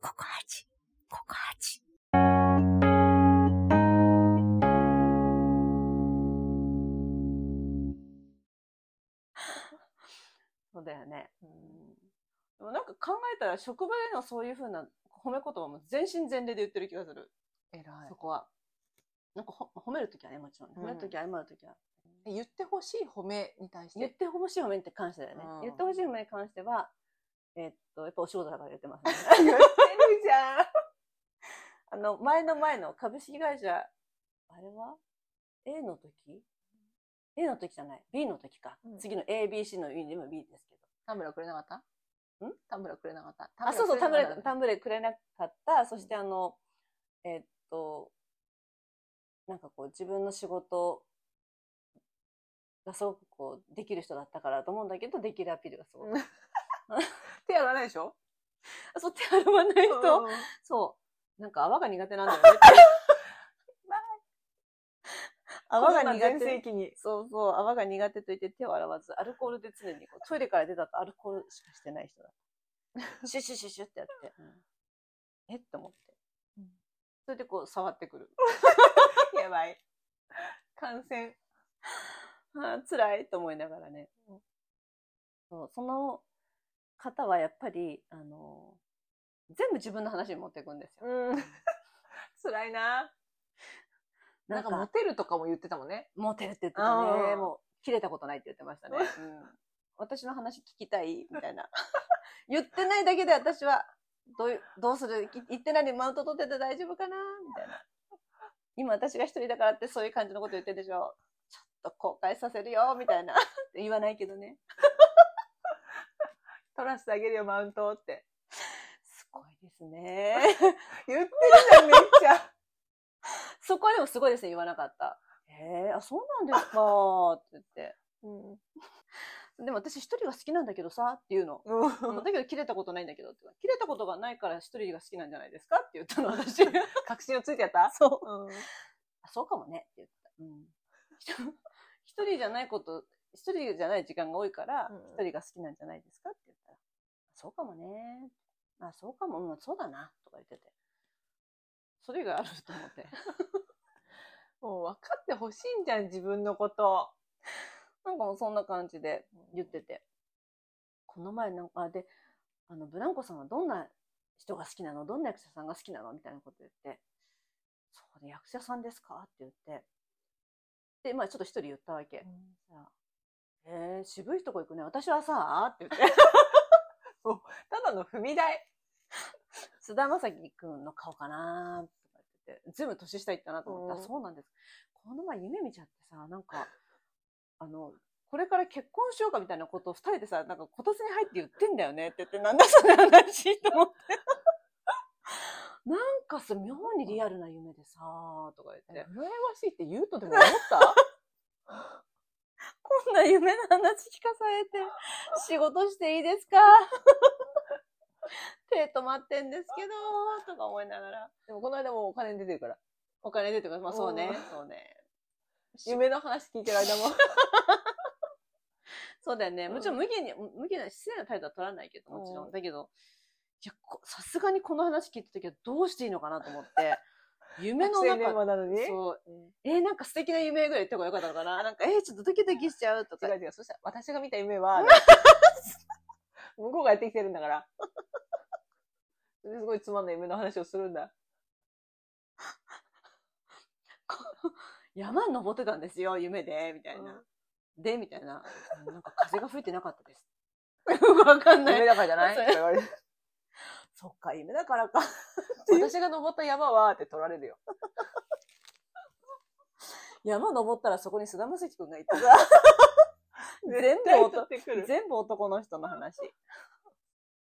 ココアチ、ココアチ。そうだよね。うん。でもなんか考えたら職場でのそういうふうな褒め言葉も全身全霊で言ってる気がする。偉いそこは。なんかほ褒めるときはね、もちろんね。褒めるときは謝るときは。言ってほしい褒めに対して言ってほしい褒めに関してだよね。うん言ってほしい褒めに関しては、えっと、やっぱお仕事だから言ってますね。じゃんあの、前の前の株式会社、あれは ?A の時 ?A の時じゃない。B の時か。うん次の ABC の意味でも B ですけど。タンブラーくれなかった？ん？タンブラーくれなかった？あ、そうそう、タンブレくれなかっ、た？タンブレくれなかった。そしてあの、えっと、なんかこう自分の仕事がすごくこうできる人だったからと思うんだけど、できるアピールがすごく。手洗わないでしょ？あ そう、手洗わないと、うんそう。なんか泡が苦手なんだよね。泡が苦全手。そうそう、泡が苦手と言って手を洗わず、アルコールで常にこうトイレから出たとアルコールしかしてない人だ。シュッシュッシュッシュッってやって。えって思って。それでこう触ってくる。やばい。感染。あー辛いと思いながらね。そうその方はやっぱり、あの全部自分の話に持っていくんですよ。うん。辛いな。なんかモテるとかも言ってたもんね。モテるって言ってたね。もう、切れたことないって言ってましたね。うん、私の話聞きたいみたいな。言ってないだけで私は、どういう、どうするき言ってないのにマウント取ってて大丈夫かなみたいな。今私が一人だからってそういう感じのこと言ってるでしょ。ちょっと後悔させるよ、みたいな。って言わないけどね。取らせてあげるよ、マウントって。すごいですね。言ってるじゃん、めっちゃ。そこはでもすごいですね、言わなかった。へえ、あ、そうなんですか？って言って。うん。でも私一人が好きなんだけどさ、っていうの。うんだけど切れたことないんだけどって。切れたことがないから一人が好きなんじゃないですか？って言ったの、私。確信をついてやった？そう。うん。あそうかもねって言った。うん。一人じゃないこと、一人じゃない時間が多いからうん、一人が好きなんじゃないですか？って言っそうかもね。あ、そうかも、うん、そうだな、とか言ってて。それ以外あると思って。もう分かってほしいんじゃん、自分のこと。なんかもうそんな感じで言ってて。この前なんか、あで、あの、ブランコさんはどんな人が好きなの？どんな役者さんが好きなの？みたいなこと言って、そうで、役者さんですか？って言って。で、まあちょっと一人言ったわけ。じゃあえー、渋いとこ行くね。私はさ、って言って。ただの踏み台。菅田将暉くんの顔かなとか言ってて、全部年下行ったなと思って、うんあ、そうなんです。この前夢見ちゃってさ、なんか、あの、これから結婚しようかみたいなことを二人でさ、なんか、こたつに入って言ってんだよねって言って、なんだその話と思って。なんかさ、妙にリアルな夢でさ、とか言って、羨ましいって言うとでも思った？こんな夢の話聞かされて、仕事していいですか？手止まってんですけど、とか思いながら。でもこの間もお金出てるから。お金出てくる。まあそうねうん、そうね。夢の話聞いてる間も。そうだよね。うんもちろん無限に、無限な失礼な態度は取らないけど、もちろん。うんだけど、いや、こさすがにこの話聞いたときはどうしていいのかなと思って、夢の中、話なのに？そう、えーなんか素敵な夢ぐらい言った方がよかったのかな？なんか、えーちょっとドキドキしちゃうとか。違う違う。そしたら、私が見た夢は、向こうがやってきてるんだから。すごいつまんない夢の話をするんだ。山登ってたんですよ、夢で、みたいな。で、みたいな。なんか風が吹いてなかったです。わかんない。夢だからじゃない？って言われるそっか、夢だからか。私が登った山はって取られるよ。山登ったらそこに菅田将暉くんがいてさ。全部取男。全部男の人の話。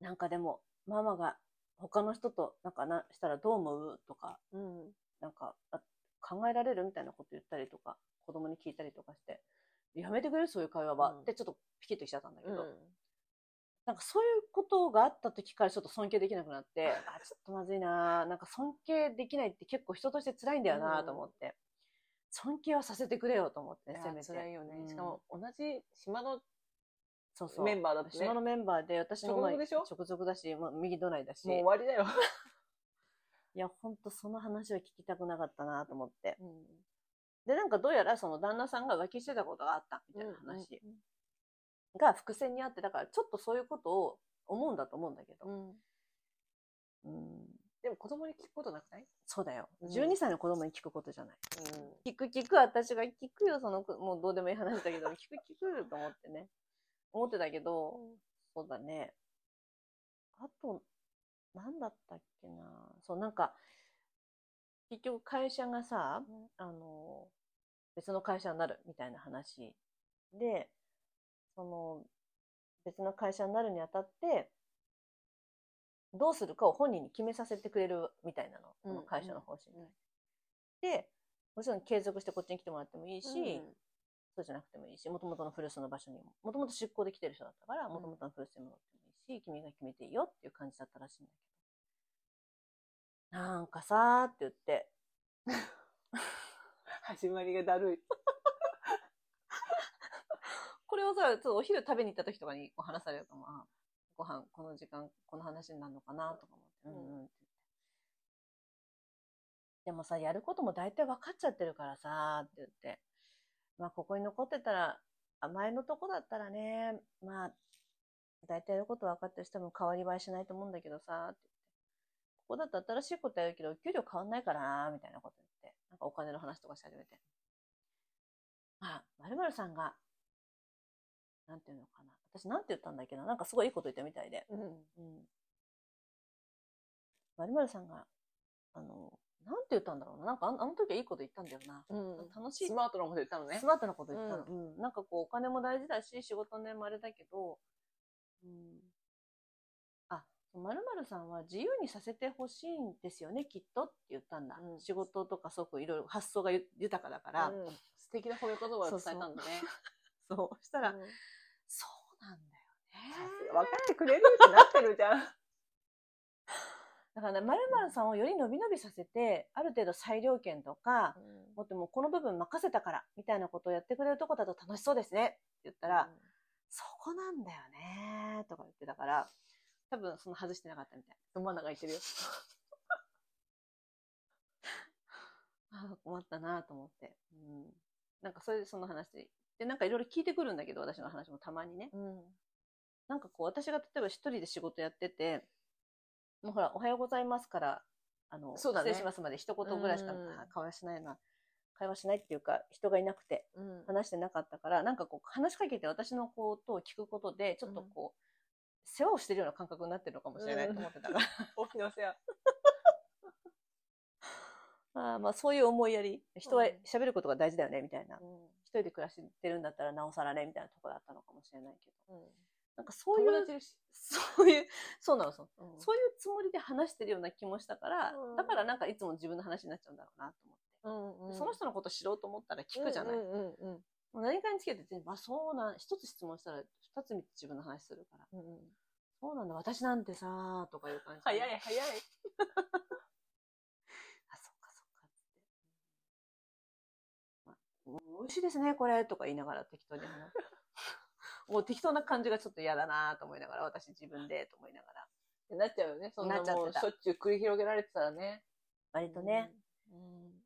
なんかでも、ママが他の人となんかなしたらどう思うとか、うん。なんかあ考えられるみたいなこと言ったりとか、子供に聞いたりとかして、やめてくれる？そういう会話は、うんってちょっとピキッときちゃったんだけど、うん。なんかそういうことがあった時からちょっと尊敬できなくなって、あ、ちょっとまずいななんか尊敬できないって結構人として辛いんだよなと思って、尊敬はさせてくれよと思ってね、せめて。辛いよね。うんしかも、同じ島のそうそう。メンバーだってね島。のメンバーで、私の直属でしょ？直属だし、まあ、右隣だし。もう終わりだよ。いや、ほんとその話は聞きたくなかったなと思って。で、なんかどうやらその旦那さんが浮気してたことがあったみたいな話が伏線にあって、だからちょっとそういうことを思うんだと思うんだけど。うんうん、でも子供に聞くことなくない？そうだよ。うん12歳の子供に聞くことじゃない。うん。聞く聞く、私が聞くよ、その、もうどうでもいい話だけど、聞く聞くと思ってね。思ってたけど、そうだね。あと、なんだったっけな。そう、なんか、結局会社がさ、あの、別の会社になるみたいな話で、その、別の会社になるにあたって、どうするかを本人に決めさせてくれるみたいなの、その会社の方針うん。で、もちろん継続してこっちに来てもらってもいいし、うんそうじゃなくてもいいし、もともとの古巣の場所にも、もともと出向で来てる人だったから、ん。もともとの古巣に戻ってもいいし、君が決めていいよっていう感じだったらしいんだけど。なんかさーって言って、始まりがだるい。これをさ、ちょっとお昼食べに行った時とかに話されるかも、あご飯、この時間、この話になるのかなとか思って、うんうんって。でもさ、やることも大体分かっちゃってるからさ、って言って。まあ、ここに残ってたら、あ前のとこだったらね、まあ、大体やること分かってる人も変わり映えしないと思うんだけどさ、って言って。ここだと新しいことやるけど、給料変わんないからな、みたいなこと言って。なんかお金の話とかし始めて。まあ、〇〇さんが、なんていうのかな。私なんて言ったんだっけな。なんかすごいいいこと言ったみたいで。うん。うん。〇〇さんが、あの、なんて言ったんだろうな。なんかあの時はいいこと言ったんだよな。うん。楽しいスマートなこと言ったのねス。マートなこと言ったの。ううん。なんかこう、お金も大事だし、仕事ね、もあれだけど、うん。あ、〇〇さんは自由にさせてほしいんですよね、きっとって言ったんだ。うん仕事とかすごくいろいろ発想がゆ豊かだから、うん素敵な褒め言葉を伝えたんだね。そう。したら、うんそうなんだよさね分かってくれるってなってるじゃん。だからね、〇〇さんをより伸び伸びさせて、ある程度裁量権とか、もっともうこの部分任せたから、みたいなことをやってくれるとこだと楽しそうですねって言ったら、そこなんだよねとか言ってたから、多分その外してなかったみたい。ど真ん中言ってるよ。あ あ、困ったなと思って。うん。なんかそれでその話で。で、なんかいろいろ聞いてくるんだけど、私の話もたまにね。うん。なんかこう、私が例えば一人で仕事やってて、もうほら、おはようございますから、あの、ね失礼しますまで一言ぐらいしかうん会話しないな。会話しないっていうか、人がいなくてうん。話してなかったから、なんかこう、話しかけて私のことを聞くことで、ちょっとこう、世話をしてるような感覚になってるのかもしれないと思ってたから。大きなお世話。ああまあ、そういう思いやり。人はうん喋ることが大事だよね、みたいな。うん。一人で暮らしてるんだったらなおさらね、みたいなところだったのかもしれないけど。うん。なんかそういう。そういう、そうなの、そう。うんそういうつもりで話してるような気もしたから、うんだからなんかいつも自分の話になっちゃうんだろうなと思って。うんうんその人のこと知ろうと思ったら聞くじゃない。うんうんうんもう何かにつけて全部、あ、そうなん、一つ質問したら二つ三つ自分の話するから。うんうん。そうなんだ、私なんてさーとかいう感じで。早い早い。あ、そっかそっかっつって。まあ、もう美味しいですね、これ、とか言いながら適当に話す。もう適当な感じがちょっと嫌だなと思いながら、私自分でと思いながら。ってなっちゃうよね。そんなもうしょっちゅう繰り広げられてたらね。割とね。うん。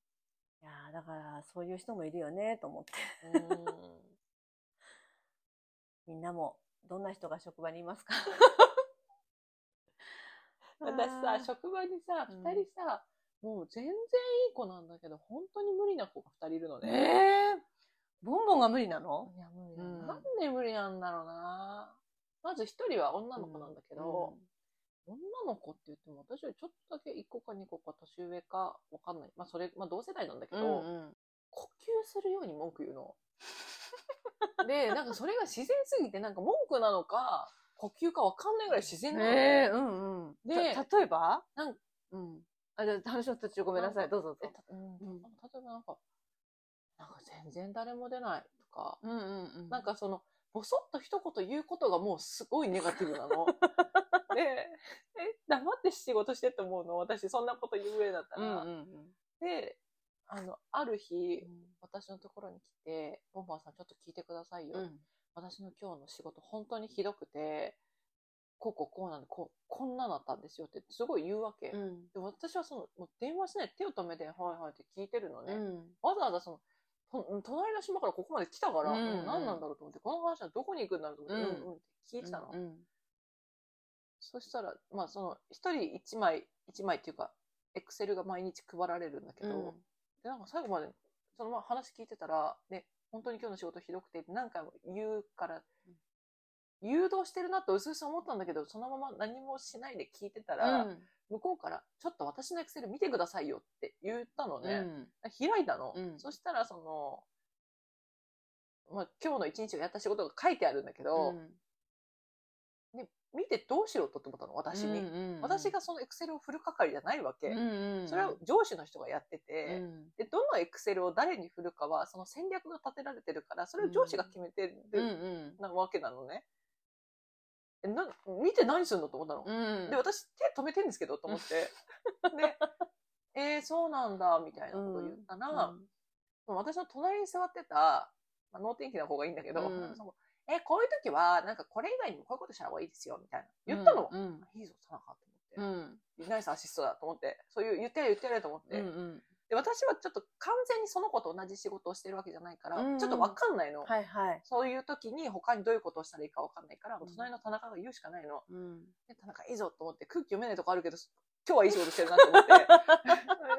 いやーだから、そういう人もいるよね、と思って。うん。みんなも、どんな人が職場にいますか？私さ、職場にさ、うん二人さ、もう全然いい子なんだけど、本当に無理な子が二人いるのえね。ー、ボンボンが無理なの？いや、無理だうんなんで無理なんだろうな。まず一人は女の子なんだけど、女の子って言っても私よりちょっとだけ1個か2個か年上かわかんない。まあそれ、まあ同世代なんだけど、うんうん呼吸するように文句言うの。で、なんかそれが自然すぎてなんか文句なのか、呼吸かわかんないぐらい自然なの。へえ、うんうん。でた例えば？なんうん。あ、じゃあ話の途中ごめんなさい。どうぞどうぞ。えたうん例えばなんか、なんか全然誰も出ないとか、うんうんうんなん、かその、ぼそっと一言言うことがもうすごいネガティブなの。で、え、黙って仕事してって思うの？私そんなこと言う上だったうんら。うんうん。で、あの、ある日、うん私のところに来て、ボンバーさんちょっと聞いてくださいよ。うん。私の今日の仕事本当にひどくて、こうこうこうなんで、こう、こんななったんですよってすごい言うわけ。うん。で私はその、もう電話しないで手を止めて、はいはいって聞いてるのね。うん。わざわざその、と隣の島からここまで来たから、うんうん何なんだろうと思って、この話はどこに行くんだろうと思って、ううんん、うんって聞いてたの。うん。そしたら、まあその、一人一枚、一枚っていうか、エクセルが毎日配られるんだけど、うんで、なんか最後まで、そのまま話聞いてたら、ね、本当に今日の仕事ひどくて、何回も言うから、誘導してるなとうすうす思ったんだけど、そのまま何もしないで聞いてたら、うん。向こうから、ちょっと私のエクセル見てくださいよって言ったのね。うん。開いたの。うんそしたら、その、まあ、今日の一日をやった仕事が書いてあるんだけど、ね、見てどうしろとって思ったの、私に。私がそのエクセルを振る係じゃないわけ。それは上司の人がやってて、で、どのエクセルを誰に振るかは、その戦略が立てられてるから、それを上司が決めてる、なわけなのね。えな見て何するのと思ったの。で、私手止めてるんですけど、と思って。で、えー、そうなんだ、みたいなことを言ったら、私の隣に座ってた、まあ、脳天気な方がいいんだけど、うんそのえーこういう時は、なんかこれ以外にもこういうことした方がいいですよ、みたいな。言ったの。うん。いいぞ、田中とう思って。ん。ナイスアシストだと思って。そういう言ってやれ言ってやれと思って。うん。で私はちょっと完全にその子と同じ仕事をしてるわけじゃないから、うんうんちょっとわかんないの。はいはい。そういう時に他にどういうことをしたらいいかわかんないから、うん隣の田中が言うしかないの。うん。で田中いいぞと思って空気読めないとこあるけど、今日はいい仕事してるなと思って。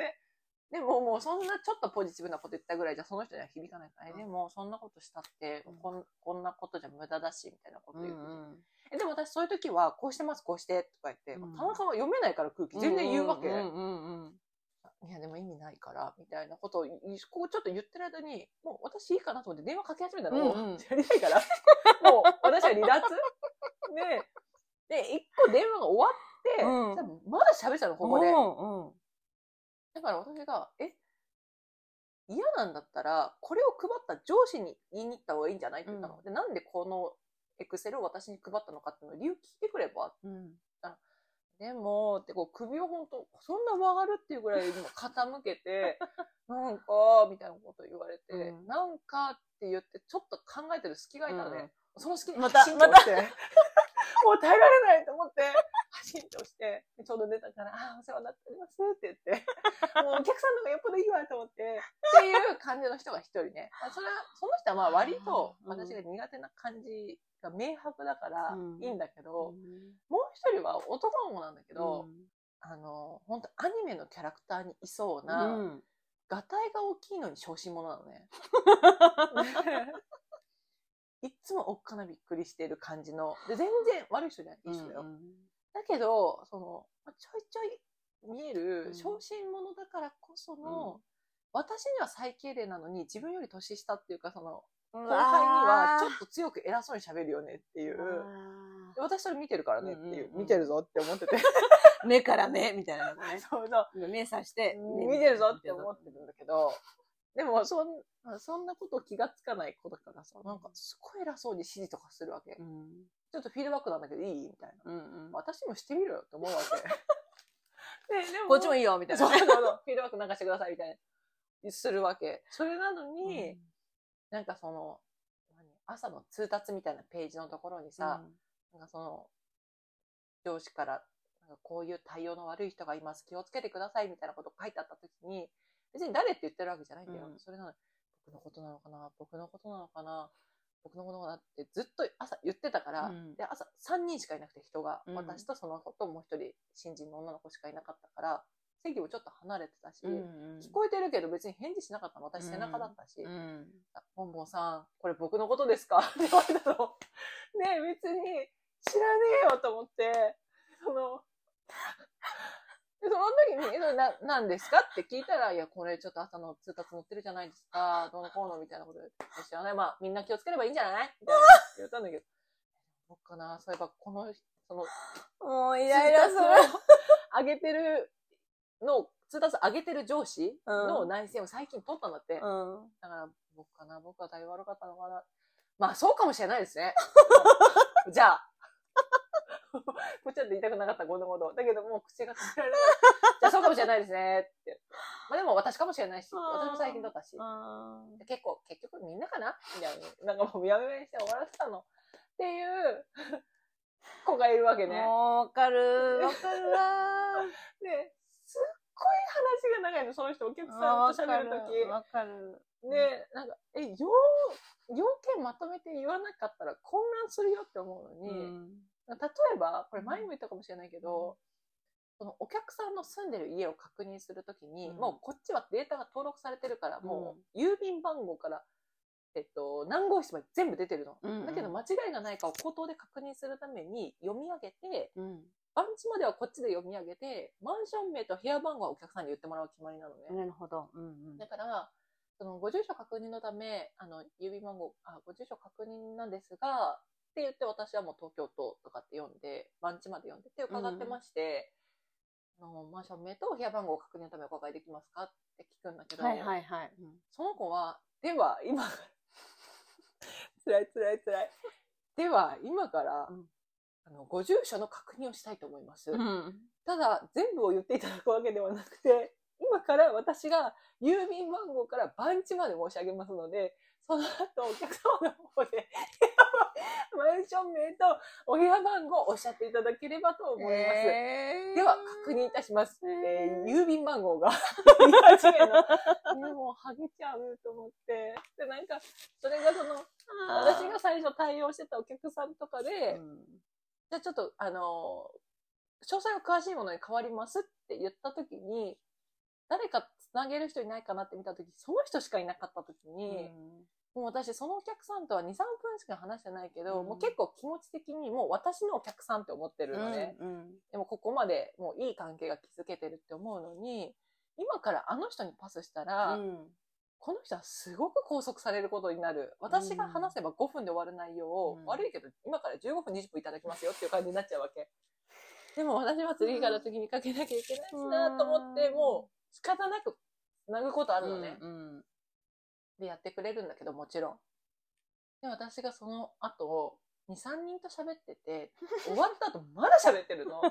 ででももうそんなちょっとポジティブなこと言ったぐらいじゃその人には響かないから、えうんでもそんなことしたってうんこん、こんなことじゃ無駄だし、みたいなことう言って、ん。えでも私そういう時はこうしてます、こうしてとか言って、うん田中は読めないから空気全然言うわけ。うんうんいや、でも意味ないから、みたいなことを、いこうちょっと言ってる間に、もう私いいかなと思って電話かけ始めたの。もううんうんやりたいから。もう私は離脱で、で、一個電話が終わって、うんまだ喋ってたの、ここで。うん。だから私が、え？嫌なんだったら、これを配った上司に言いに行った方がいいんじゃない？って言ったの。うんで、なんでこのエクセルを私に配ったのかっていうのを理由聞いてくればうん。でも、ってこう首を本当そんな曲がるっていうぐらい今傾けて、なんか、みたいなこと言われて、うん。なんかって言って、ちょっと考えてる隙がいたのね。その隙にまたパチンと押して、もう耐えられないと思って、パチンと押して、ちょうど出たから、ああ、お世話になっておりますって言って、もうお客さんの方がよっぽどいいわと思って、っていう感じの人が一人ね。あそれは、その人はまあ割とうん私が苦手な感じが明白だからうんいいんだけど、もう一人は男の子なんだけど、あの、本当アニメのキャラクターにいそうな、うん。ガタイが大きいのに小心者なのね。いっつもおっかなびっくりしてる感じの。で、全然悪い人じゃない。いい人だよ。だけど、その、まあちょいちょい見えうるん小心者だからこその、うん私には最敬礼なのに自分より年下っていうか、その、後後輩にはちょっと強く偉そうに喋るよねっていう。とで私それ見てるからねっていう。うんうんうん見てるぞって思ってて。目から目みたいなのね。そうそう。目さして。見てるぞって思ってるんだけど、でもそん、そんなこと気がつかない子だからさ、なんかすごい偉そうに指示とかするわけ。うん。ちょっとフィードバックなんだけどいい？みたいな。うんうん。私もしてみろよって思うわけ。で、でもこっちもいいよみたいな。そうそうそう、フィードバックなんかしてくださいみたいな。するわけ。それなのに、なんかその、何？朝の通達みたいなページのところにさ、なんかその、上司から、こういう対応の悪い人がいます、気をつけてくださいみたいなこと書いてあった時に、別に誰って言ってるわけじゃないんだよ。うん。それなのに、僕のことなのかな？僕のことなのかな？僕のことかな？ってずっと朝言ってたから、うん。で、朝3人しかいなくて人が、うん。私とその子ともう一人新人の女の子しかいなかったから、席もちょっと離れてたし、うんうん。聞こえてるけど別に返事しなかったの。私背中だったし、ボンボンさん、これ僕のことですか？って言われたの。ねえ、別に知らねえよと思って、その、でその時に、えそれな、何ですかって聞いたら、いや、これちょっと朝の通達載ってるじゃないですか、どうのこうのみたいなこと知らない。まあ、みんな気をつければいいんじゃない？みたいな言ったんだけど、どうかな、そういえば、この、その、もうイライラする。上げてるの、通達上げてる上司のうん内線を最近取ったんだって。うん。だから、僕かな僕は対応悪かったのかなまあ、そうかもしれないですね。じゃあ。こっちだって言いたくなかった、ごのごの。だけど、もう口が止められない。じゃあ、そうかもしれないですね。って。まあ、でも、も私かもしれないし、私も最近だったし。結構、結局みんなかな？みたいな。なんかもうやめやめにして終わらせたの。っていう子がいるわけーね。わかる。わかるわ で、すっごい話が長いの、その人、お客ー。さんと喋るとき。る。わかる。で、なんか、え、要、要件まとめて言わなかったら混乱するよって思うのに、うん例えば、これ前にも言ったかもしれないけど、そのお客さんの住んでる家を確認するときに、うんもうこっちはデータが登録されてるから、もうう郵便番号から、えっと、何号室まで全部出てるの。うんうんだけど間違いがないかを口頭で確認するために読み上げて、うん。番地まではこっちで読み上げて、マンション名と部屋番号はお客さんに言ってもらう決まりなのね。なるほど。うんうんだから、そのご住所確認のため、あの、郵便番号、あ、ご住所確認なんですが、って言って私はもう東京都とかって読んで、番地まで読んでって伺ってまして、あのマンション名と部屋番号を確認のためお伺いできますかって聞くんだけど、はいはいはい。うんその子は、では今から、辛い辛い辛い。では今から、うんあのご住所の確認をしたいと思います。うん。ただ、全部を言っていただくわけではなくて、今から私が郵便番号から番地まで申し上げますので、その後お客様の方で、マンション名とお部屋番号をおっしゃっていただければと思います。えー。では、確認いたします。えーえー郵便番号が。もう、はげちゃうと思って。で、なんか、それがその、私が最初対応してたお客さんとかで、うん。じゃあちょっと、あのー詳細が詳しいものに変わりますって言った時に、誰かつなげる人いないかなって見た時、その人しかいなかった時に、もう私そのお客さんとは2、3分しか話してないけど、うんもう結構気持ち的にもう私のお客さんって思ってるのね。うんでもここまでもういい関係が築けてるって思うのに、今からあの人にパスしたら、うんこの人はすごく拘束されることになる。私が話せば5分で終わる内容を、うん悪いけど今から15分20分いただきますよっていう感じになっちゃうわけ。でも私は次から次にかけなきゃいけないしなと思って、うんもう仕方なく繋ぐことあるのね。うんでやってくれるんだけどもちろん。で、私がその後、2、3人と喋ってて、終わった後まだ喋ってるの。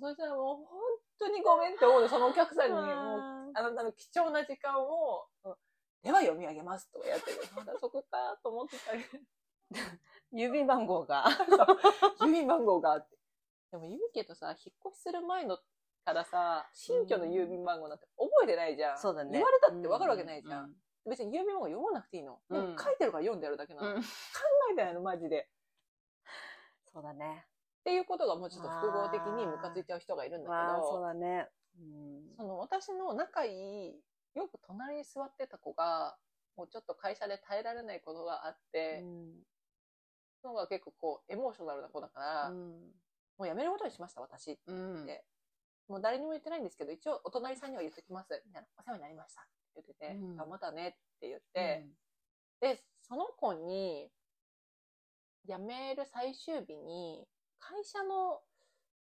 そしたらもう本当にごめんって思うの、そのお客さんに。もうあなたの貴重な時間を、うんでは読み上げますとかやってる。まだそこかと思ってたけど、郵便番号が。郵便番号があって。でも言うけどさ、引っ越しする前のからさ、新居の郵便番号なんて覚えてないじゃん。そうだね。言われたって分かるわけないじゃん。うん別に郵便番号読まなくていいの。書いてるから読んでやるだけなの。うん考えてないの、マジで。そうだね。っていうことがもうちょっと複合的にムカついちゃう人がいるんだけわあ、そうど、だね。うんその私の仲いい、よく隣に座ってた子が、もうちょっと会社で耐えられないことがあって、その子が結構こう、エモーショナルな子だから、うんもう辞めることにしました、私ってうんでもう誰にも言ってないんですけど、一応お隣さんには言っときます。みたいな。お世話になりました。言ってて、うんあ、またねって言って、で、その子に、辞める最終日に、会社の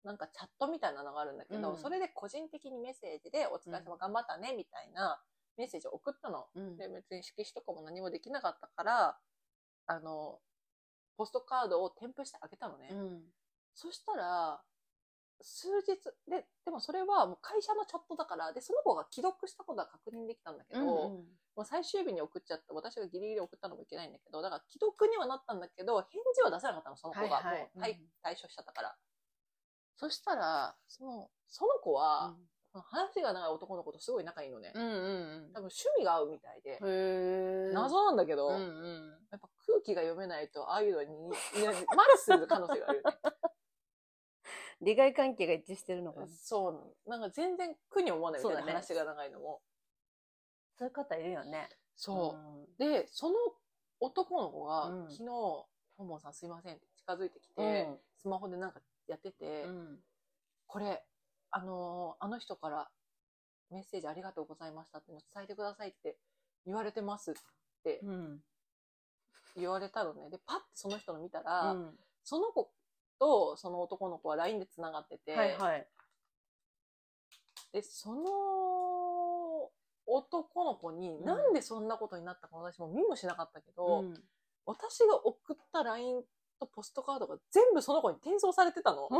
なんかチャットみたいなのがあるんだけど、うん。それで個人的にメッセージで、お疲れ様頑張ったね、みたいなメッセージを送ったの。うん。で、別に色紙とかも何もできなかったから、あの、ポストカードを添付してあげたのね。うん。そしたら、数日、で、でもそれはもう会社のチャットだから、で、その子が既読したことは確認できたんだけど、もう最終日に送っちゃった、私がギリギリ送ったのもいけないんだけど、だから既読にはなったんだけど、返事は出せなかったの、その子が。はいはいもう退うん退所しちゃったから。そしたら、その、その子は、その話が長い男の子とすごい仲いいのね。うんうん多分趣味が合うみたいで。謎なんだけど、うんうん。やっぱ空気が読めないと、ああいうのに、マッチする可能性があるよね。利害関係が一致してるのかな？そう。なんか全然苦に思わないみたいな話が長いのも。そういう方いるよね。そう。で、その男の子が、うん昨日、もんもんさんすいませんって近づいてきて、うんスマホでなんかやってて、うん。これ、あのーあの人からメッセージありがとうございましたって伝えてくださいって言われてますってうん。言われたのね。で、パッてその人の見たら、うんその子とその男の子は LINE で繋がってて、はいはい。で、その男の子に、んなんでそんなことになったか私も見もしなかったけど、うん私が送った LINE とポストカードが全部その子に転送されてたの。う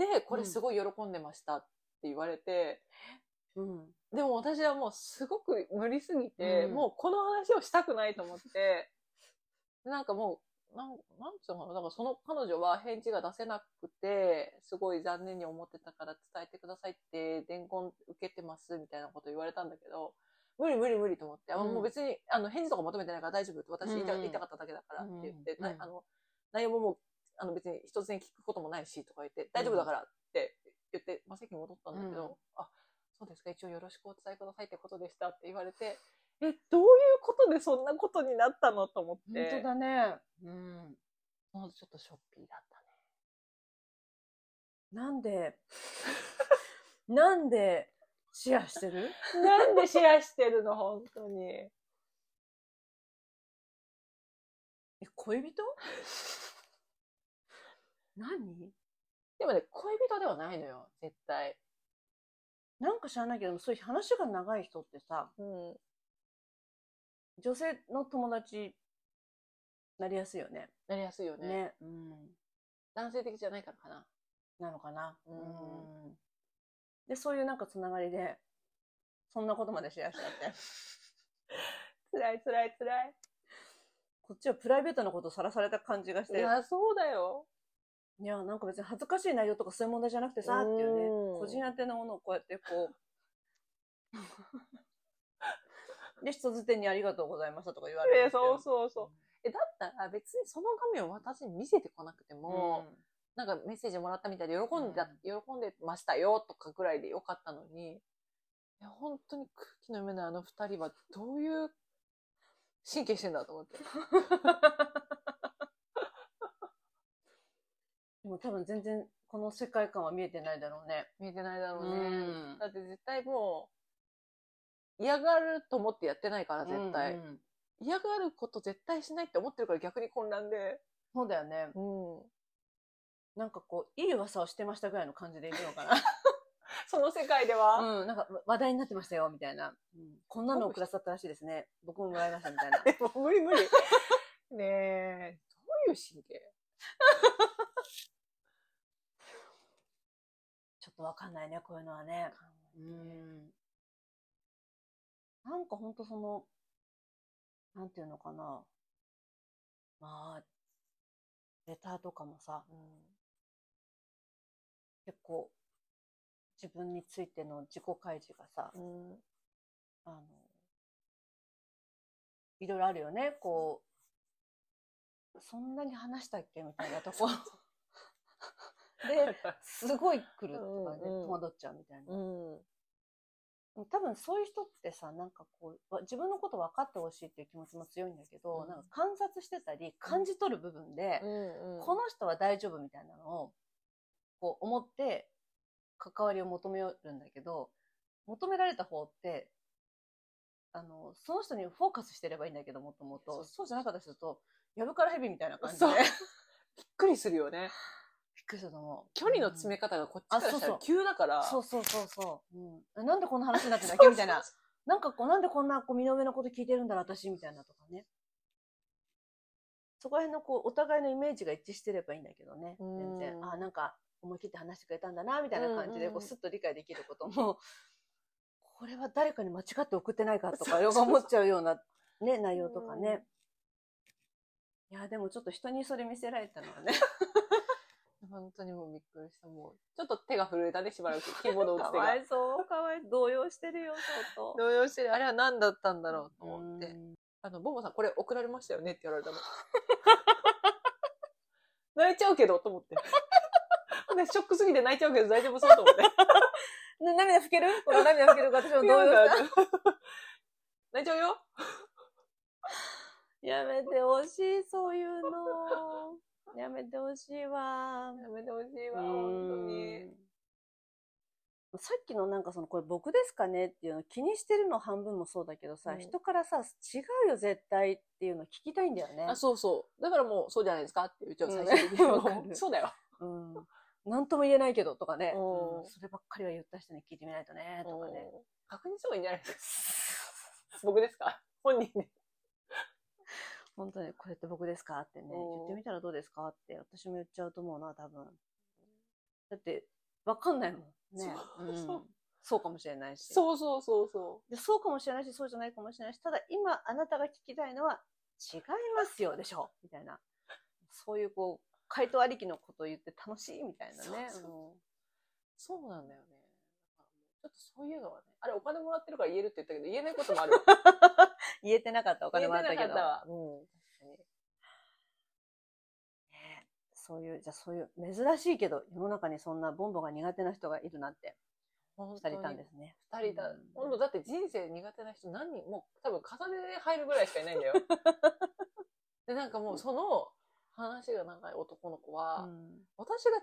ん。で、これすごい喜んでましたって言われて、うん。でも私はもうすごく無理すぎて、うんもうこの話をしたくないと思って、なんかもう、なん、なんつうのかな、だからその彼女は返事が出せなくて、すごい残念に思ってたから伝えてくださいって、伝言受けてますみたいなこと言われたんだけど、無理無理無理と思って、あうん。もう別にあの返事とか求めてないから大丈夫って私言いた,、言いたかっただけだからって言って、うんうんなあの内容ももうあの別に一つに聞くこともないしとか言って、大丈夫だからって言って、まあ、席に戻ったんだけど、うん。あ、そうですか、一応よろしくお伝えくださいってことでしたって言われて、え、どういうことでそんなことになったのと思って。本当だね。うん。もうちょっとショッピーだったね。なんで、なんでシェアしてる？なんでシェアしてるの、本当に。え、恋人？何？でもね、恋人ではないのよ、絶対。なんか知らないけど、そういう話が長い人ってさ、うん。女性の友達なりやすいよね。なりやすいよね。ね。うん。男性的じゃないからかな。なのかな？うんうんで、そういうなんかつながりで、そんなことまでシェアしちゃって。辛い辛い辛い。こっちはプライベートなことさらされた感じがして。いや、そうだよ。いや、なんか別に恥ずかしい内容とかそういう問題じゃなくてさ、っていうね、うん個人宛てのものをこうやってこう。で、人づてにありがとうございましたとか言われるんえですよ。そうそうそう。え、だったら別にその画面を私に見せてこなくても、なんかメッセージもらったみたいで喜んでた、喜んでましたよとかぐらいでよかったのに、いや、本当に空気の読めないあの二人はどういう神経してんだと思って。でも多分全然この世界観は見えてないだろうね。見えてないだろうね。うんだって絶対もう、嫌がると思ってやってないから、絶対。うんうん嫌がること絶対しないって思ってるから逆に混乱で。そうだよね。うん。なんかこう、いい噂をしてましたぐらいの感じでいるのかな。その世界では、うん、なんか話題になってましたよ、みたいな。うんこんなのをくださったらしいですね。僕ももらいました、みたいな。無理無理。ねえ、どういう神経？ちょっとわかんないね、こういうのはね。その、なんていうのかな。まあ、レターとかもさ、結構、自分についての自己開示がさ、うん。あの、いろいろあるよね。こう、そんなに話したっけ？みたいなとこ。で、すごい来るとかね、うんうん戸惑っちゃうみたいな。うん。多分そういう人ってさ、なんかこう、わ自分のこと分かってほしいっていう気持ちも強いんだけど、うんなんか観察してたり、感じ取る部分で、うん。この人は大丈夫みたいなのを、こう思って、関わりを求めるんだけど、求められた方って、あの、その人にフォーカスしてればいいんだけど、もともと。そうじゃなかったりすると、やぶからヘビみたいな感じで。びっくりするよね。くりすると思う。距離の詰め方がこっちからしたら急だから。そうそうそうそう。うんえ、なんでこんな話になってんだっけ？みたいな。なんかこう、なんでこんなこう身の上のこと聞いてるんだろう、私？みたいなとかね。そこら辺のこう、お互いのイメージが一致してればいいんだけどね。うん全然。あ、なんか思い切って話してくれたんだな、みたいな感じで、こう、スッと理解できることも、これは誰かに間違って送ってないかとか、よく思っちゃうような、ね、内容とかね。いや、でもちょっと人にそれ見せられたのはね。本当にもうびっくりした。もう、ちょっと手が震えたね、しばらく。キーボード打つか手が。わいそう、かわいそう。動揺してるよ、相当。動揺してる。あれは何だったんだろうと思って。うんあの、ボンボさん、これ送られましたよねって言われたの。泣いちゃうけど、と思って。でショックすぎて泣いちゃうけど大丈夫そうと思って。な涙拭ける？この涙拭けるか私も動揺した。泣いちゃうよ。やめてほしい、そういうの。やめてほしいわ。やめてほしいわ、本当に。さっきのなんかその、これ僕ですかねっていうの気にしてるの半分もそうだけどさ、うん人からさ、違うよ絶対っていうの聞きたいんだよね。あ、そうそう。だからもう、そうじゃないですかって言っちゃう、うん最初に。そうだよ。うん。なんとも言えないけどとかね、うんうんそればっかりは言った人に聞いてみないとね、とかね。うん確認した方がいいんじゃないですか。僕ですか？本人に。本当にこれって僕ですか？ってね、うん言ってみたらどうですか？って私も言っちゃうと思うな、多分。だって、わかんないもん。ね。そうそうそうかもしれないし。そうそうそうそでそうかもしれないし、そうじゃないかもしれないし、ただ今あなたが聞きたいのは違いますよでしょ？みたいな。そういうこう、回答ありきのことを言って楽しいみたいなね。そうそうなんだよね。ちょっとそういうのはね。あれ、お金もらってるから言えるって言ったけど、言えないこともあるわ。言えてなかったお金もらったけど。言えてなかったわうん。確かに。ねそういう、じゃあそういう珍しいけど、世の中にそんなボンボが苦手な人がいるなんて、本二人いたんですね。二人いたうん。今度だって人生苦手な人何人、もう多分片手で入るぐらいしかいないんだよ。で、なんかもうその話が長い男の子は、うん私が、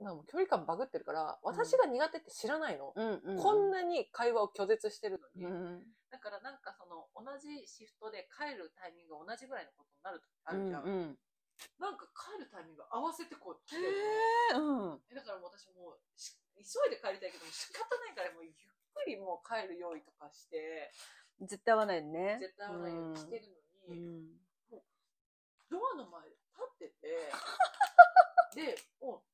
なんかもう距離感バグってるから、私が苦手って知らないの。うんうんこんなに会話を拒絶してるのに。うんだからなんかその同じシフトで帰るタイミングが同じぐらいのことになる時あうんるじゃん。うんなんか帰るタイミング合わせてこう来てえうんえだからもう私もうし急いで帰りたいけど仕方ないからもうゆっくりもう帰る用意とかして絶対合わないね。絶対会わないようにしてるのうに、ん。ドアの前で立ってて でもう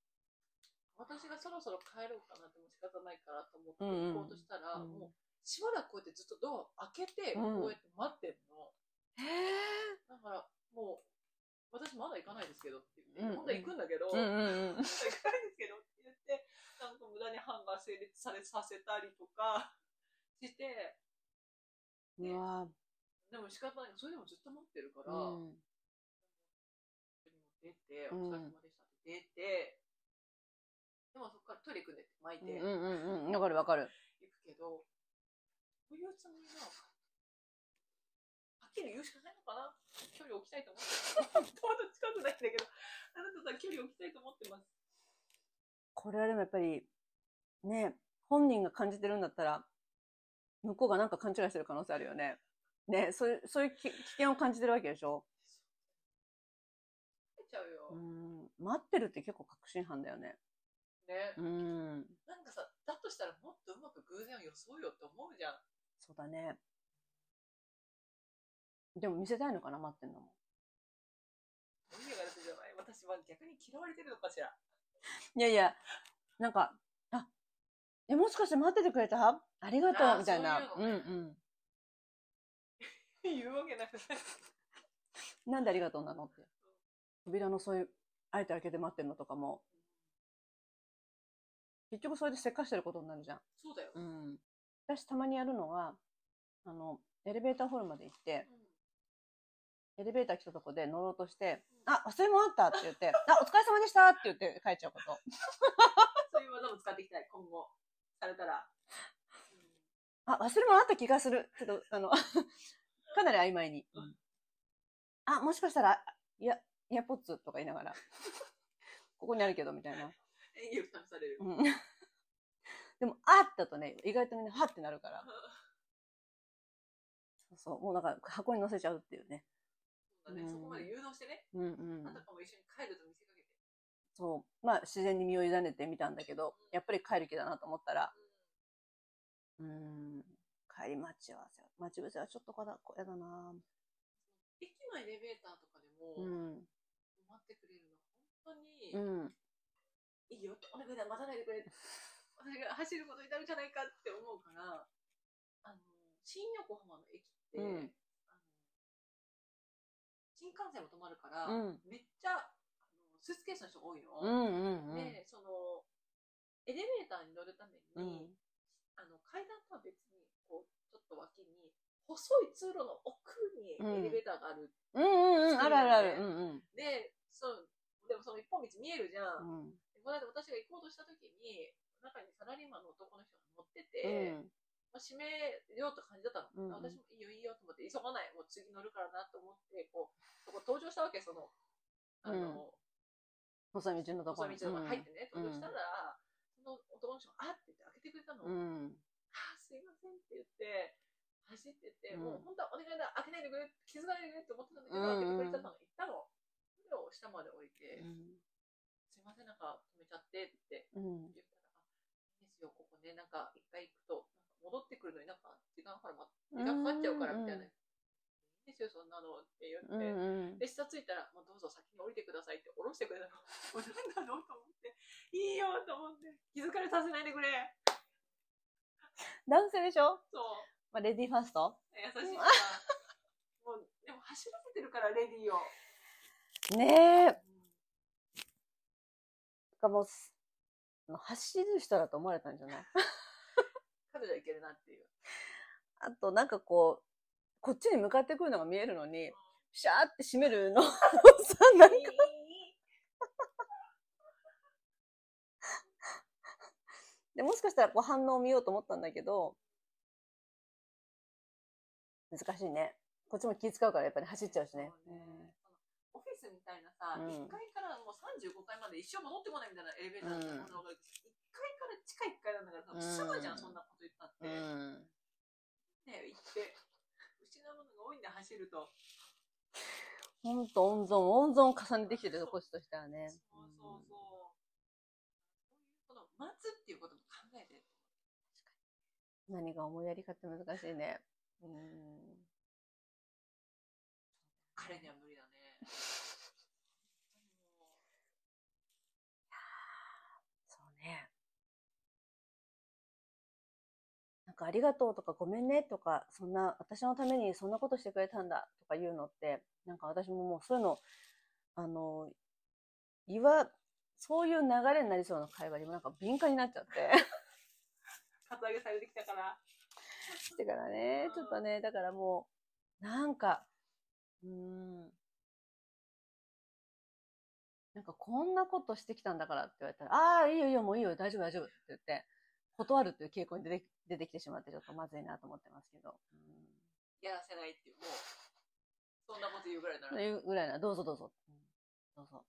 私がそろそろ帰ろうかなってもう仕方ないからと思ってうんうん行こうとしたら、うんもうしばらくこうやってずっとドアを開けてうんこうやって待ってんの、へえ。だからもう私まだ行かないですけどって言って、うん行くんだけど、うんうんうん。行かないですけどって言って、なんか無駄にハンガー成立されさせたりとか して、うわでも仕方ない。それでもずっと待ってるから、うん。出て、うんお疲れ様でしたって出て、でもそこからトイレ行くんでって巻いてうんうんうん。わかるわかる。行くけど、どういうつもりなのか。はっきり言うしかないのかな？距離を置きたいと思ってます。まだ近くないんだけど、あなたさん距離を置きたいと思ってます。これはでもやっぱり、ね、本人が感じてるんだったら、向こうがなんか勘違いしてる可能性あるよね。ね、そういう、そういうき危険を感じてるわけでしょ？出ちゃうよ。うん。待ってるって結構確信犯だよね。ね。うん。なんかさ、だとしたらもっとうまく偶然を装うよって思うじゃん。そうだね。でも見せたいのかな、待ってんのも。意味があるじゃない？私は逆に嫌われてるのかしら。いやいや、なんか、あ、え、もしかして待っててくれた？ありがとうみたいな。そうういうのんうん。言うわけなくない？なんでありがとうなのって。扉のそういう、あえて開けて待ってるのとかも、結局それでせっかしてることになるじゃん。そうだよ。うん。私たまにやるのは、あの、エレベーターホールまで行って、エレベーター来たとこで乗ろうとして、あ、忘れ物あったって言って、あ、お疲れ様でしたって言って帰っちゃうこと。そういう技も使っていきたい、今後。されたら。あ、忘れ物あった気がする。けど、あの、かなり曖昧に。うんあ、もしかしたら、いや、イヤポッツとか言いながら、ここにあるけど、みたいな。演技を試される。うん。でも、あったとね、意外とみんな、はってなるから。そうそう。もうなんか、箱に乗せちゃうっていうね。そうだね、うんそこまで誘導してね、うんうんあ。たかも一緒に帰ると見せかけて。そう。まあ、自然に身を委ねてみたんだけど、やっぱり帰る気だなと思ったら、うーん、帰り待ち合わせ。待ち伏せはちょっとこだ、やだな駅のエレベーターとかでも、うん。待ってくれるの、本当に、うん。いいよ、お願いだ、待たないでくれ。私が走ることになるんじゃないかって思うから、あの、新横浜の駅って、うんあの新幹線も止まるから、うんめっちゃあのスーツケースの人が多いの。うんうんうん。で、その、エレベーターに乗るために、うんあの階段とは別に、こう、ちょっと脇に、細い通路の奥にうんエレベーターがある。うんうんうん。あるあるある。うんうん。で、そう、でもその一本道見えるじゃん。うん。でこの間私が行こうとした時に、中にサラリーマンの男の人が乗ってうて、ん。まあ、閉めようって感じだったの。うん私もいいよいいよと思って、急がない、もう次乗るからなと思って、こう、そこ登場したわけ、その、あの、細い道のとこ細い道のとこ入ってね、うん登場したら、その男の人が、あって言って開けてくれたの。うん。あすいませんって言って、走ってって、うんもう本当はお願いだ、開けないでくれ、気づかないでくれって思ってたんだけど、うんうん開けてくれちゃったの、行ったの。それを下まで降りて、ません、なんか止めちゃってってうん。言ったら、あ、いいですよ、ここね、なんか一回行くと、なんか戻ってくるのになんか時間から、ま、時間かかっちゃうからみたいな。いいですよ、そんなのって言って。うんうん。で、下着いたら、もうどうぞ先に降りてくださいって降ろしてくれたの。もう何だろうと思って、いいよと思って、気づかれさせないでくれ。男性でしょ？そう。まあ、レディーファースト？優しいな。もう、でも走らせてるから、レディーを。ねえ。うんかもうす、走る人だと思われたんじゃない？彼女はいけるなっていう。あと、なんかこう、こっちに向かってくるのが見えるのに、シャーって閉めるの。さ、なんか で、もしかしたらこう反応を見ようと思ったんだけど、難しいね。こっちも気使うからやっぱり走っちゃうしねオフィスみたいなさ、うん1階からもう35階まで一生戻ってこないみたいなエレベーターうんのが、1階から地下1階なんだからすぐじゃん、そんなこと言ったって。うん。ね、行って、失うものが多いんだ、走ると。ほんと温存、温存を重ねてきてるこっちとしてはね。そうそうそう。この待つっていうことも考えて。何が思いやりかって難しいね。うん。彼には無理だそうね。なんかありがとうとかごめんねとか、そんな、私のためにそんなことしてくれたんだとか言うのって、なんか私ももうそういうの、あの、言わ、そういう流れになりそうな会話にもなんか敏感になっちゃって。う、カツアゲされてきたから。だからね、ちょっとね、だからもう、なんか、うーん。なんかこんなことしてきたんだからって言われたら、ああ、いいよいいよ、もういいよ、大丈夫大丈夫って言って、断るという傾向に出て出てきてしまって、ちょっとまずいなと思ってますけど。やらせないっていう、もう、そんなこと言うぐらいなら。うん。いうぐらいな、どうぞどうぞ。うんどうぞ。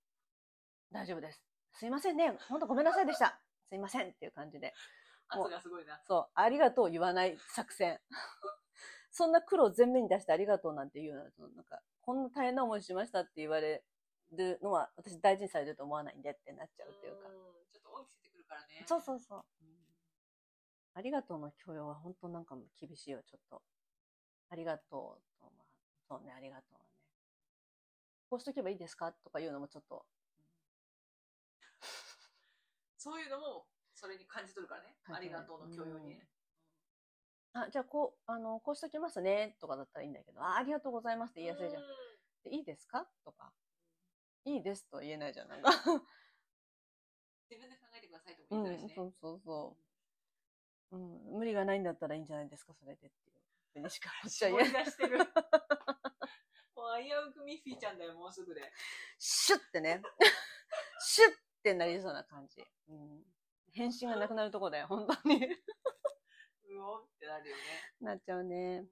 大丈夫です。すいませんね。ほんとごめんなさいでした。すいませんっていう感じで。圧がすごいな。そう、ありがとう言わない作戦。そんな苦労を前面に出してありがとうなんて言うのは、そのなんか、こんな大変な思いしましたって言われるのは、私大事にされると思わないんでってなっちゃうっていうか。んちょっと大きせてくるからね。そうそうそう。ありがとうの許容は本当なんかもう厳しいよ、ちょっと。ありがとうと、まあ、そうね、ありがとうはね。こうしとけばいいですかとか言うのもちょっと、そういうのも、それに感じ取るからね。ありがとうの許容にね。あ、じゃあこう、あの、こうしときますね、とかだったらいいんだけど、あ、ありがとうございますって言いやすいじゃん。うでいいですかとか。いいですとは言えないじゃん、なんか。自分で考えてくださいとうも言いづらいしね。、んそうそうそう。うん、無理がないんだったらいいんじゃないですか、それでっていう。ふうにしかこっちは絞言えない。してる。もう危うくミッフィーちゃんだよ、もうすぐで。シュッてね。シュッってなりそうな感じ。うん。返信がなくなるとこだよ、本当に。うおんってなるよね。なっちゃうね。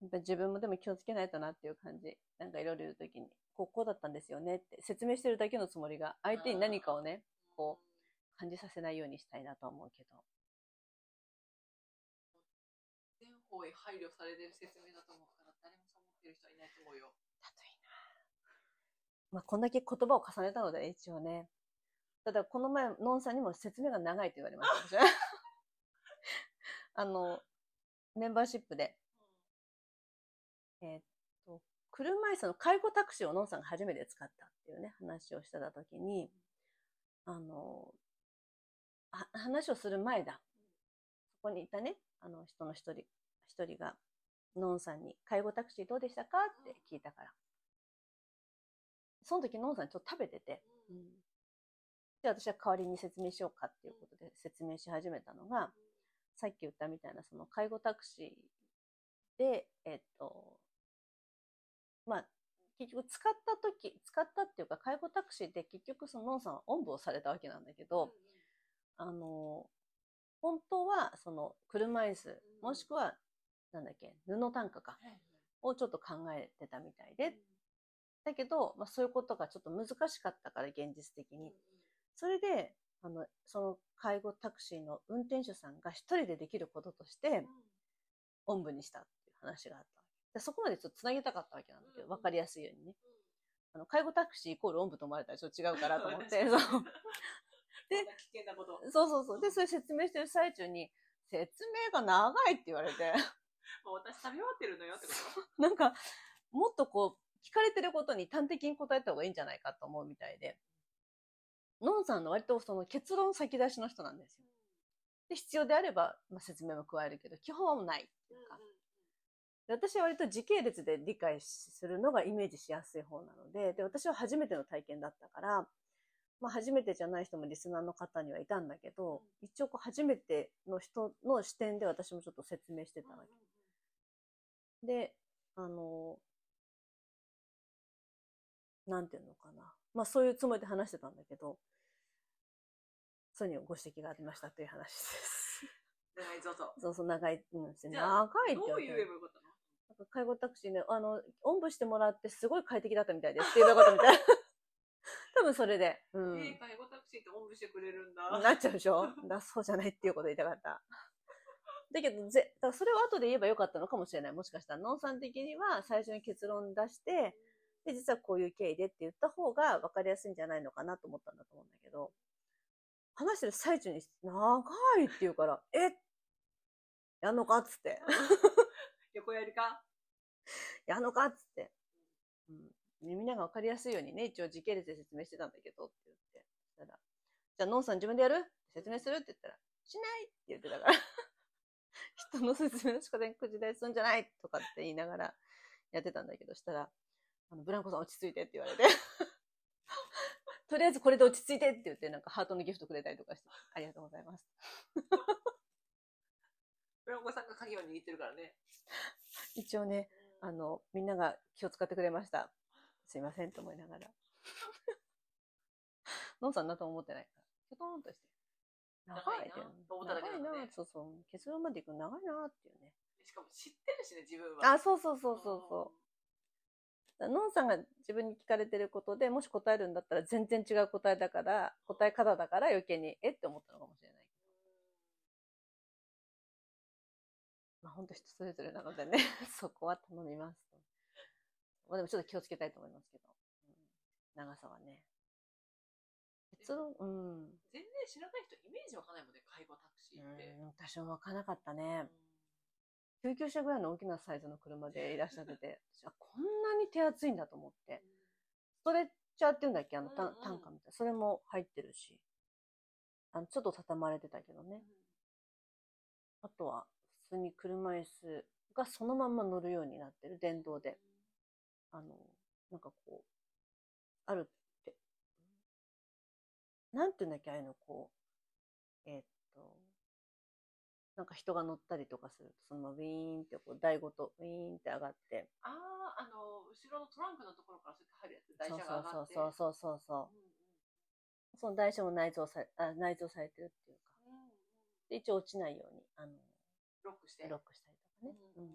やっぱ自分もでも気をつけないとなっていう感じ。なんかいろいろ言うときに、こうこうだったんですよねって説明してるだけのつもりが、相手に何かをね、こ感じさせないようにしたいなとは思うけど。全方位配慮されてる説明だと思うから、誰もそう思ってる人はいないと思うよ。だといいな。まあ、こんだけ言葉を重ねたので、一応ね。ただ、この前、ノンさんにも説明が長いと言われました。私 あの、メンバーシップで、えー車椅子の介護タクシーをノンさんが初めて使ったっていうね、話をしてたときに、あの、は話をする前だ。そこにいたね、あの人の一人、一人が、ノンさんに、介護タクシーどうでしたか？って聞いたから。その時、ノンさんちょっと食べてて、うんで、私は代わりに説明しようかっていうことで説明し始めたのが、さっき言ったみたいな、その介護タクシーで、えっと、まあ、結局使った時、使ったっていうか、介護タクシーで結局そのノンさんはおんぶをされたわけなんだけど、あの、本当はその車椅子、もしくは、なんだっけ、布単価か、をちょっと考えてたみたいで、だけど、まあそういうことがちょっと難しかったから、現実的に。それで、あの、その介護タクシーの運転手さんが一人でできることとして、おんぶにしたっていう話があっそこまでちょっとつなげたかったわけなんだけど、わかりやすいようにね。あの、介護タクシーイコールおんぶと思われたらちょっと違うからと思って、そう。で で、危険なこと。そうそうそう。で、それ説明してる最中に、説明が長いって言われて、もう私食べ終わってるのよってこと？なんか、もっとこう、聞かれてることに端的に答えた方がいいんじゃないかと思うみたいで、ノンさんの割とその結論先出しの人なんですよ。で、必要であれば、まあ、説明も加えるけど、基本はもうないっていうか。で私は割と時系列で理解するのがイメージしやすい方なので、で、私は初めての体験だったから、まあ初めてじゃない人もリスナーの方にはいたんだけど、一応こう初めての人の視点で私もちょっと説明してたわけ。で、あの、なんていうのかな。まあそういうつもりで話してたんだけど、そういうご指摘がありましたという話です。長いぞと。そうそう、長い、うん、長いってどう言言われてえばよかったの？介護タクシーね、あの、おんぶしてもらってすごい快適だったみたいですって言えばよかったみたい。多分それで。うん。えー、介護タクシーっておんぶしてくれるんだ。なっちゃうでしょ？だそうじゃないっていうこと言いたかった。だけど、ぜ、だからそれを後で言えばよかったのかもしれない。もしかしたら、ノンさん的には最初に結論出して、で、実はこういう経緯でって言った方が分かりやすいんじゃないのかなと思ったんだと思うんだけど、話してる最中に、長いって言うから、えやんのかっつって。横やりか？やんのか？っつって。うん。みんなが分かりやすいようにね、一応時系列で説明してたんだけどって言って。たら、じゃあ、ノンさん自分でやる？説明する？って言ったら、しないって言ってたから。人の説明の仕方に口出すんじゃないとかって言いながらやってたんだけど、したら、あの、ブランコさん落ち着いてって言われて。とりあえずこれで落ち着いてって言って、なんかハートのギフトくれたりとかして、ありがとうございます。ブランコさんが鍵を握ってるからね。一応ね、あの、みんなが気を使ってくれました。すいませんと思いながら。ノンさんだと思ってないから。キョトーンとして。長いって思っただけ長ないのねなそうそう。結論まで行くの長いなっていうね。しかも知ってるしね、自分は。あ、そうそうそうそうそう。だからノンさんが自分に聞かれてることで、もし答えるんだったら全然違う答えだから、答え方だから余計に、えって思ったのかもしれない。本当人それぞれなのでね、そこは頼みますと。まあでもちょっと気をつけたいと思いますけど。うん、長さはね。結論、うん。全然知らない人イメージわかんないもんね、介護タクシーって。うん、私もわからなかったね。救急車ぐらいの大きなサイズの車でいらっしゃってて、私あこんなに手厚いんだと思って。ストレッチャーっていうんだっけ？あの、たうんうん担架みたいな。それも入ってるし。あの、ちょっと畳まれてたけどね。あとは、普通に車椅子がそのまんま乗るようになってる、電動で。あの、なんかこう、あるって、なんていうんだっけ、ああいうの、こう、えーっと、なんか人が乗ったりとかすると、そのままウィーンってこう台ごとウィーンって上がって、ああ、あの、後ろのトランクのところからそうやって入るやつ、台そう車が上がって。そうそうそうそう。うんうん。その台車も内蔵され、あ内蔵されてるっていうか、うんうん。で一応落ちないように、あの、ロックして。ロックしたりとかね。うんうん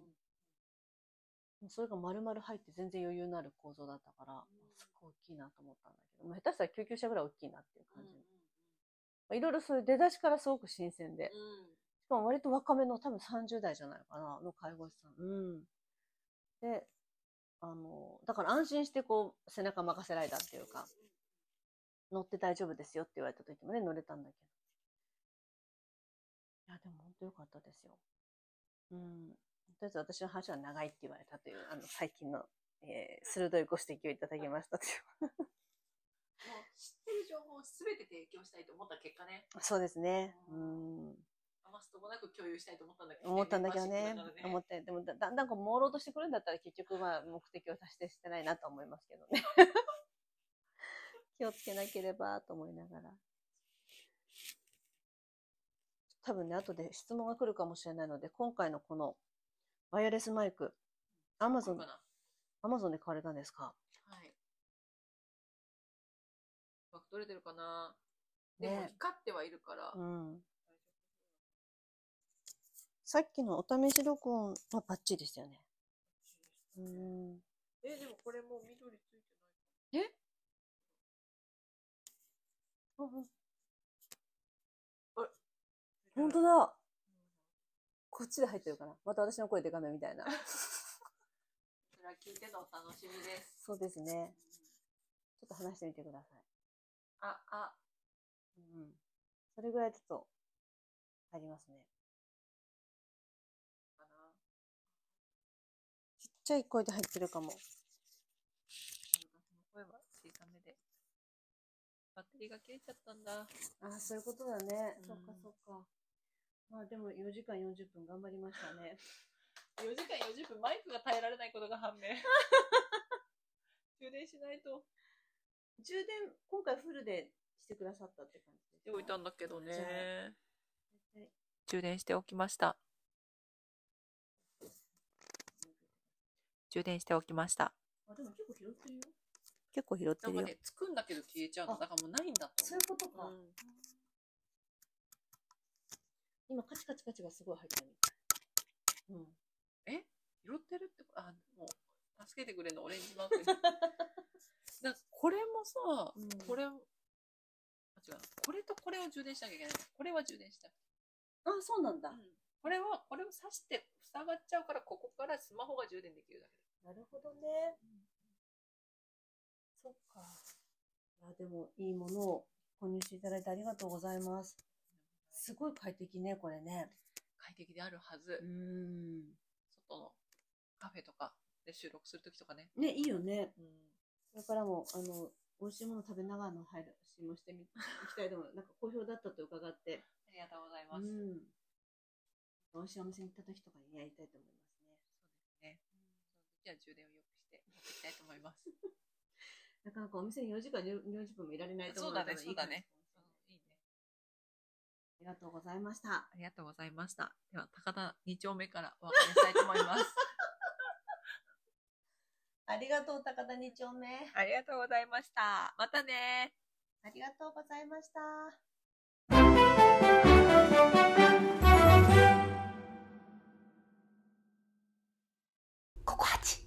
うん。それが丸々入って全然余裕のある構造だったから、んすっごい大きいなと思ったんだけど、下手したら救急車ぐらい大きいなっていううん感じ。まあいろいろそういう出だしからすごく新鮮で、しかも割と若めの多分30代じゃないかな、の介護士さん。うん。で、あの、だから安心してこう、背中任せられたっていうか、乗って大丈夫ですよって言われた時もね、乗れたんだけど。いや、でも本当良かったですよ。うん。とりあえず私の話は長いって言われたという、あの、最近の、えー鋭いご指摘をいただきましたという。もう知ってる情報をすべて提供したいと思った結果ね、そうですね。うん。余すともなく共有したいと思ったんだけど、思ったんだけどねメンバーシップだから。思って、でもだだんだんこう朦朧としてくるんだったら結局まあ目的を達成してないなと思いますけどね。気をつけなければと思いながら。多分ね、後で質問が来るかもしれないので、今回のこのワイヤレスマイク、アマゾンアマゾンで買われたんですか？はい。うまく取れてるかな？でもね光ってはいるから。うん。さっきのお試し録音はバッチリでしたよね。うん。え、でもこれもう緑ついてない。本当だこっちで入ってるかなまた私の声でかめみたいな。それは聞いてのお楽しみです。そうですね。ちょっと話してみてください。あ、あ、うん。それぐらいちょっと入りますね。かな。ちっちゃい声で入ってるかも。声は小さめで。バッテリーが切れちゃったんだ。ああ、そういうことだね。うんそっかそっか。まあでも4時間40分頑張りましたね。4時間40分マイクが耐えられないことが判明。充電しないと。充電、今回フルでしてくださったって感じですしておいたんだけどね。あ充電しておきました。充電しておきました。あ、でも結構拾ってるよ。結構拾ってるよ。なんかね、つくんだけど消えちゃうの。あだからもうないんだとそういうことか。うん今カチカチカチがすごい入ってるみたい。うん。拾ってるってあ、もう、助けてくれるの、オレンジマークに。だこれもさ、うんこれ、あ、違う。これとこれを充電しなきゃいけない。これは充電した。あ、そうなんだ。うんこれは、これを挿して塞がっちゃうから、ここからスマホが充電できるだけなるほどね。そっか。いや、でもいいものを購入していただいてありがとうございます。すごい快適ね、これね。快適であるはず。ん。外のカフェとかで収録するときとかね。ね、いいよね。うん。これからも、あの、美味しいもの食べながらの配信もしてみ、いきたいと思う。なんか好評だったと伺って。ありがとうございます。うん。美味しいお店に行った時とかにやりたいと思いますね。そうですね。その時は充電をよくして持っていきたいと思います。なかなかお店に4時間40分もいられないと思そうだねからいいかもそうだねしれないうんいいね。ありがとうございました。ありがとうございました。では、高田2丁目からお別れしたいと思います。ありがとう、高田2丁目。ありがとうございました。またねありがとうございました。